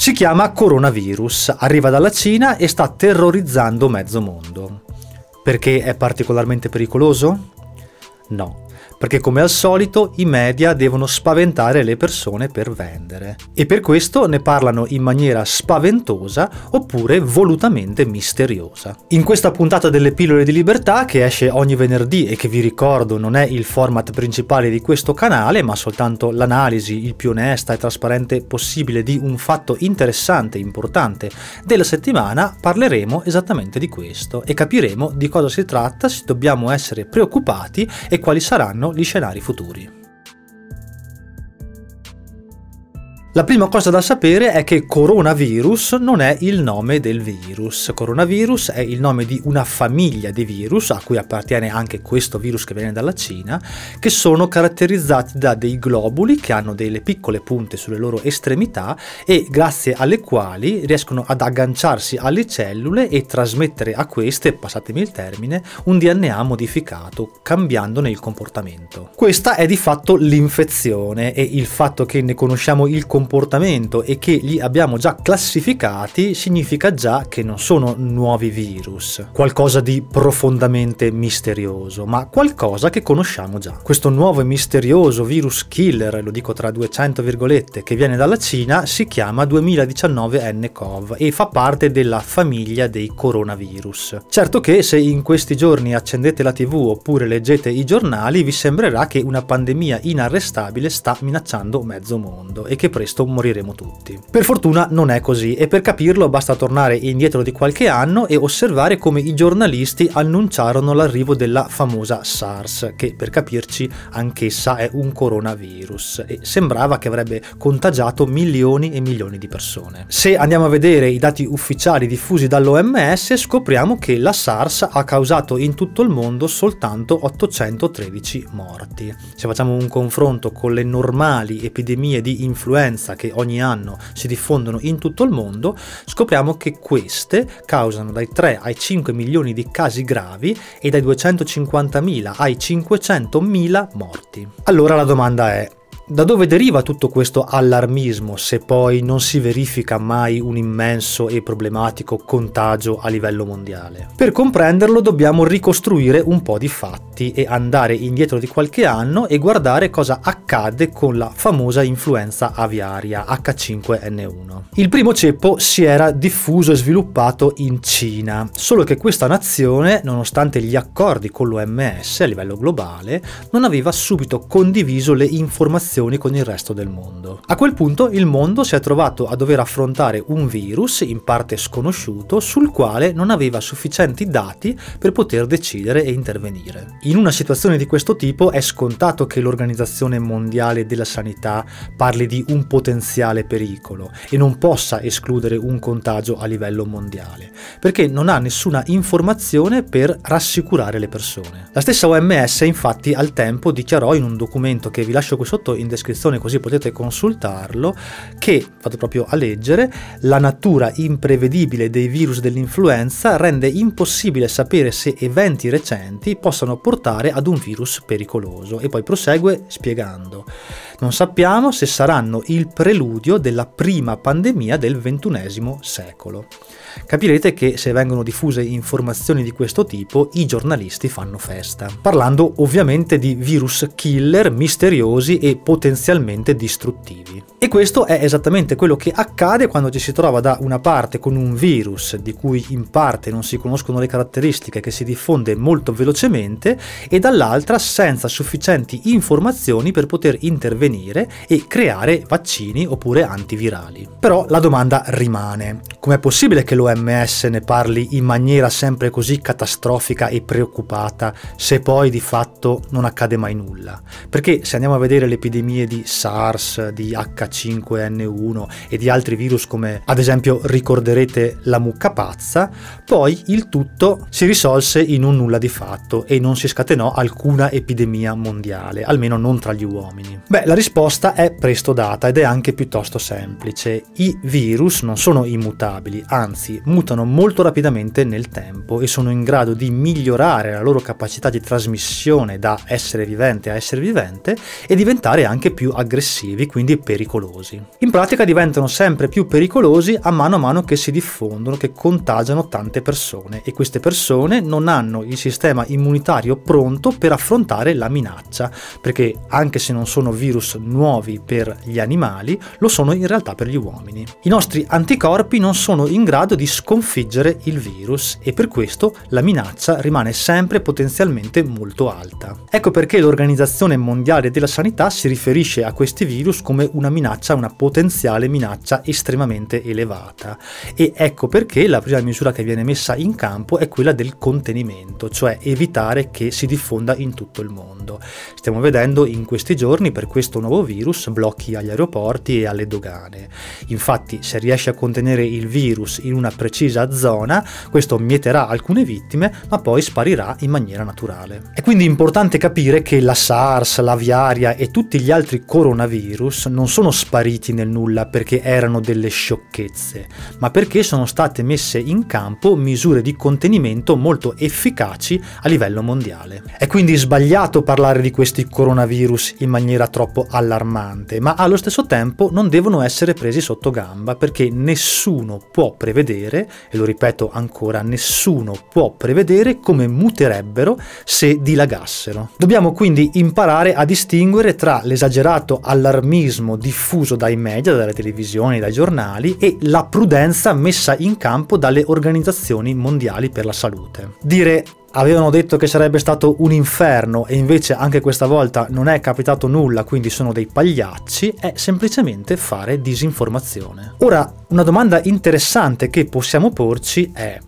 Si chiama coronavirus, arriva dalla Cina e sta terrorizzando mezzo mondo. Perché è particolarmente pericoloso? No, perché come al solito i media devono spaventare le persone per vendere e per questo ne parlano in maniera spaventosa oppure volutamente misteriosa. In questa puntata delle pillole di libertà che esce ogni venerdì e che vi ricordo non è il format principale di questo canale ma soltanto l'analisi il più onesta e trasparente possibile di un fatto interessante e importante della settimana parleremo esattamente di questo e capiremo di cosa si tratta, se dobbiamo essere preoccupati e quali saranno gli scenari futuri. La prima cosa da sapere è che coronavirus non è il nome del virus. Coronavirus è il nome di una famiglia di virus, a cui appartiene anche questo virus che viene dalla Cina, che sono caratterizzati da dei globuli che hanno delle piccole punte sulle loro estremità e grazie alle quali riescono ad agganciarsi alle cellule e trasmettere a queste, passatemi il termine, un DNA modificato, cambiandone il comportamento. Questa è di fatto l'infezione e il fatto che ne conosciamo il comportamento comportamento e che li abbiamo già classificati significa già che non sono nuovi virus, qualcosa di profondamente misterioso, ma qualcosa che conosciamo già. Questo nuovo e misterioso virus killer, lo dico tra 200 virgolette, che viene dalla Cina, si chiama 2019 nCoV e fa parte della famiglia dei coronavirus. Certo che se in questi giorni accendete la tv oppure leggete i giornali vi sembrerà che una pandemia inarrestabile sta minacciando mezzo mondo e che presto presto moriremo tutti. Per fortuna non è così e per capirlo basta tornare indietro di qualche anno e osservare come i giornalisti annunciarono l'arrivo della famosa SARS, che per capirci anch'essa è un coronavirus e sembrava che avrebbe contagiato milioni e milioni di persone. Se andiamo a vedere i dati ufficiali diffusi dall'OMS scopriamo che la SARS ha causato in tutto il mondo soltanto 813 morti. Se facciamo un confronto con le normali epidemie di influenza influenza che ogni anno si diffondono in tutto il mondo, scopriamo che queste causano dai 3 ai 5 milioni di casi gravi e dai 250.000 ai 500.000 morti. Allora la domanda è, da dove deriva tutto questo allarmismo se poi non si verifica mai un immenso e problematico contagio a livello mondiale? Per comprenderlo dobbiamo ricostruire un po' di fatti e andare indietro di qualche anno e guardare cosa accade con la famosa influenza aviaria H5N1. Il primo ceppo si era diffuso e sviluppato in Cina, solo che questa nazione, nonostante gli accordi con l'OMS a livello globale, non aveva subito condiviso le informazioni relazioni con il resto del mondo. A quel punto il mondo si è trovato a dover affrontare un virus in parte sconosciuto sul quale non aveva sufficienti dati per poter decidere e intervenire. In una situazione di questo tipo è scontato che l'Organizzazione Mondiale della Sanità parli di un potenziale pericolo e non possa escludere un contagio a livello mondiale, perché non ha nessuna informazione per rassicurare le persone. La stessa OMS infatti al tempo dichiarò in un documento che vi lascio qui sotto in descrizione così potete consultarlo, che, vado proprio a leggere, la natura imprevedibile dei virus dell'influenza rende impossibile sapere se eventi recenti possano portare ad un virus pericoloso. E poi prosegue spiegando. Non sappiamo se saranno il preludio della prima pandemia del XXI secolo. Capirete che se vengono diffuse informazioni di questo tipo, i giornalisti fanno festa, parlando ovviamente di virus killer misteriosi e potenzialmente distruttivi. E questo è esattamente quello che accade quando ci si trova da una parte con un virus di cui in parte non si conoscono le caratteristiche, che si diffonde molto velocemente, e dall'altra senza sufficienti informazioni per poter intervenire e creare vaccini oppure antivirali. Però la domanda rimane, com'è possibile che l'OMS ne parli in maniera sempre così catastrofica e preoccupata se poi di fatto non accade mai nulla? Perché se andiamo a vedere le epidemie di SARS, di H5N1 e di altri virus come ad esempio ricorderete la mucca pazza, poi il tutto si risolse in un nulla di fatto e non si scatenò alcuna epidemia mondiale, almeno non tra gli uomini. Beh, la risposta è presto data ed è anche piuttosto semplice. I virus non sono immutati stabili, anzi mutano molto rapidamente nel tempo e sono in grado di migliorare la loro capacità di trasmissione da essere vivente a essere vivente e diventare anche più aggressivi, quindi pericolosi. In pratica diventano sempre più pericolosi a mano a mano che si diffondono, che contagiano tante persone e queste persone non hanno il sistema immunitario pronto per affrontare la minaccia, perché anche se non sono virus nuovi per gli animali, lo sono in realtà per gli uomini. I nostri anticorpi non sono in grado di sconfiggere il virus e per questo la minaccia rimane sempre potenzialmente molto alta. Ecco perché l'Organizzazione Mondiale della Sanità si riferisce a questi virus come una minaccia, una potenziale minaccia estremamente elevata e ecco perché la prima misura che viene messa in campo è quella del contenimento, cioè evitare che si diffonda in tutto il mondo. Stiamo vedendo in questi giorni per questo nuovo virus blocchi agli aeroporti e alle dogane. Infatti se riesce a contenere il virus in una precisa zona, questo mieterà alcune vittime ma poi sparirà in maniera naturale. È quindi importante capire che la SARS, l'aviaria e tutti gli altri coronavirus non sono spariti nel nulla perché erano delle sciocchezze, ma perché sono state messe in campo misure di contenimento molto efficaci a livello mondiale. È quindi sbagliato parlare di questi coronavirus in maniera troppo allarmante, ma allo stesso tempo non devono essere presi sotto gamba perché nessuno può prevedere, e lo ripeto ancora, nessuno può prevedere come muterebbero se dilagassero. Dobbiamo quindi imparare a distinguere tra l'esagerato allarmismo diffuso dai media, dalle televisioni, dai giornali e la prudenza messa in campo dalle organizzazioni mondiali per la salute. Dire avevano detto che sarebbe stato un inferno e invece anche questa volta non è capitato nulla, quindi sono dei pagliacci, è semplicemente fare disinformazione. Ora, una domanda interessante che possiamo porci è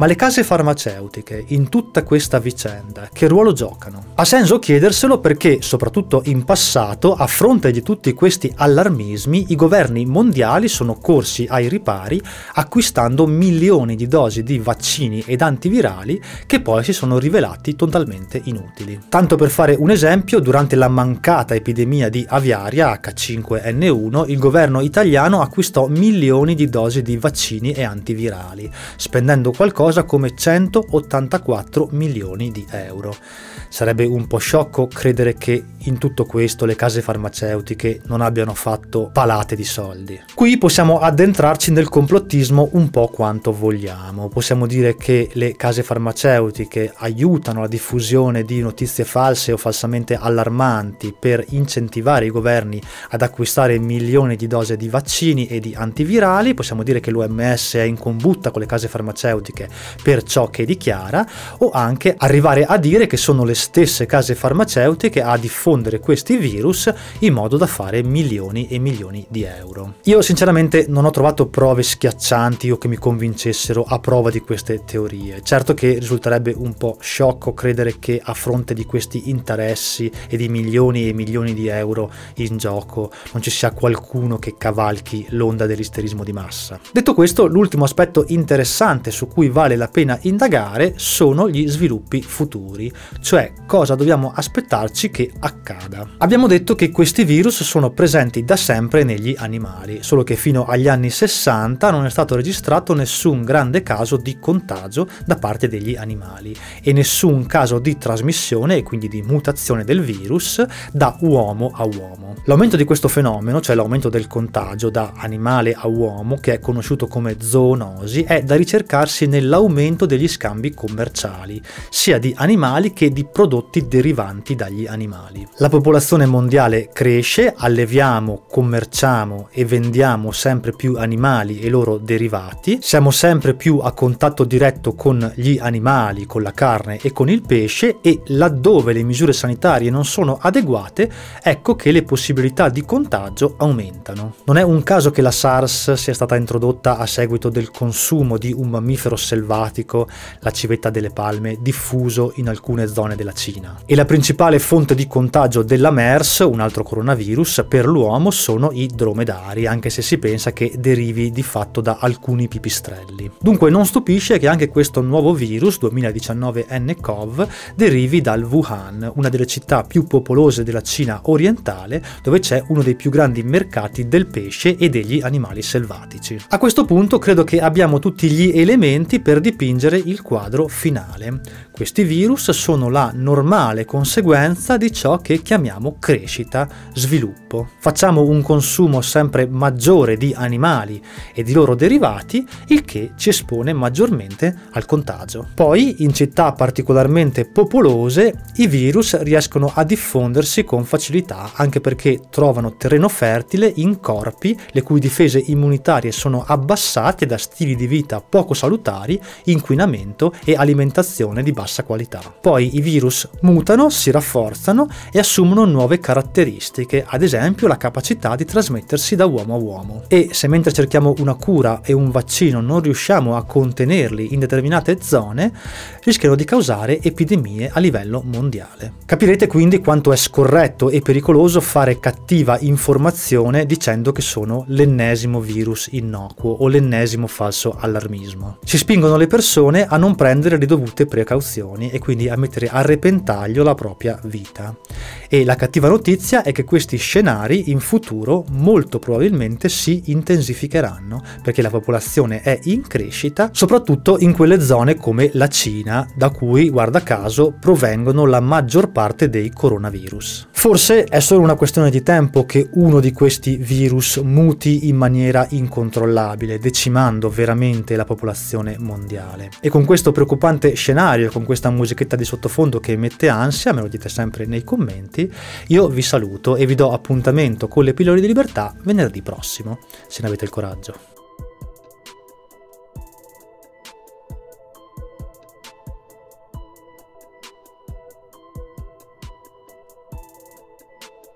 ma le case farmaceutiche in tutta questa vicenda che ruolo giocano? Ha senso chiederselo perché, soprattutto in passato, a fronte di tutti questi allarmismi, i governi mondiali sono corsi ai ripari acquistando milioni di dosi di vaccini ed antivirali che poi si sono rivelati totalmente inutili. Tanto per fare un esempio, durante la mancata epidemia di aviaria H5N1, il governo italiano acquistò milioni di dosi di vaccini e antivirali, spendendo qualcosa qualcosa come 184 milioni di euro. Sarebbe un po' sciocco credere che in tutto questo le case farmaceutiche non abbiano fatto palate di soldi. Qui possiamo addentrarci nel complottismo un po' quanto vogliamo. Possiamo dire che le case farmaceutiche aiutano la diffusione di notizie false o falsamente allarmanti per incentivare i governi ad acquistare milioni di dosi di vaccini e di antivirali. Possiamo dire che l'OMS è in combutta con le case farmaceutiche per ciò che dichiara o anche arrivare a dire che sono le stesse case farmaceutiche a diffondere questi virus in modo da fare milioni e milioni di euro. Io sinceramente non ho trovato prove schiaccianti o che mi convincessero a prova di queste teorie. Certo che risulterebbe un po' sciocco credere che a fronte di questi interessi e di milioni e milioni di euro in gioco non ci sia qualcuno che cavalchi l'onda dell'isterismo di massa. Detto questo, l'ultimo aspetto interessante su cui vale la pena indagare sono gli sviluppi futuri, cioè cosa dobbiamo aspettarci che accada. Abbiamo detto che questi virus sono presenti da sempre negli animali, solo che fino agli anni 60 non è stato registrato nessun grande caso di contagio da parte degli animali e nessun caso di trasmissione e quindi di mutazione del virus da uomo a uomo. L'aumento di questo fenomeno, cioè l'aumento del contagio da animale a uomo, che è conosciuto come zoonosi, è da ricercarsi nell'aumento degli scambi commerciali, sia di animali che di prodotti derivanti dagli animali. La popolazione mondiale cresce, alleviamo, commerciamo e vendiamo sempre più animali e loro derivati, siamo sempre più a contatto diretto con gli animali, con la carne e con il pesce e laddove le misure sanitarie non sono adeguate, ecco che le possibilità di contagio aumentano. Non è un caso che la SARS sia stata introdotta a seguito del consumo di un mammifero selvatico, la civetta delle palme, diffuso in alcune zone della Cina. E la principale fonte di contagio della MERS, un altro coronavirus, per l'uomo sono i dromedari, anche se si pensa che derivi di fatto da alcuni pipistrelli. Dunque non stupisce che anche questo nuovo virus, 2019 nCoV, derivi dal Wuhan, una delle città più popolose della Cina orientale, dove c'è uno dei più grandi mercati del pesce e degli animali selvatici. A questo punto credo che abbiamo tutti gli elementi per dipingere il quadro finale. Questi virus sono la normale conseguenza di ciò che chiamiamo crescita, sviluppo. Facciamo un consumo sempre maggiore di animali e di loro derivati, il che ci espone maggiormente al contagio. Poi, in città particolarmente popolose, i virus riescono a diffondersi con facilità, anche perché trovano terreno fertile in corpi le cui difese immunitarie sono abbassate da stili di vita poco salutari, inquinamento e alimentazione di bassa qualità. Poi i virus mutano, si rafforzano e assumono nuove caratteristiche, ad esempio la capacità di trasmettersi da uomo a uomo. E se mentre cerchiamo una cura e un vaccino non riusciamo a contenerli in determinate zone, rischiano di causare epidemie a livello mondiale. Capirete quindi quanto è scorretto e pericoloso fare cattiva informazione dicendo che sono l'ennesimo virus innocuo o l'ennesimo falso allarmismo. Si spingono le persone a non prendere le dovute precauzioni e quindi a mettere a repentaglio la propria vita. E la cattiva notizia è che questi scenari in futuro molto probabilmente si intensificheranno perché la popolazione è in crescita, soprattutto in quelle zone come la Cina, da cui, guarda caso, provengono la maggior parte dei coronavirus. Forse è solo una questione di tempo che uno di questi virus muti in maniera incontrollabile, decimando veramente la popolazione mondiale. E con questo preoccupante scenario, con questa musichetta di sottofondo che mette ansia, me lo dite sempre nei commenti, io vi saluto e vi do appuntamento con le pillole di libertà venerdì prossimo, se ne avete il coraggio.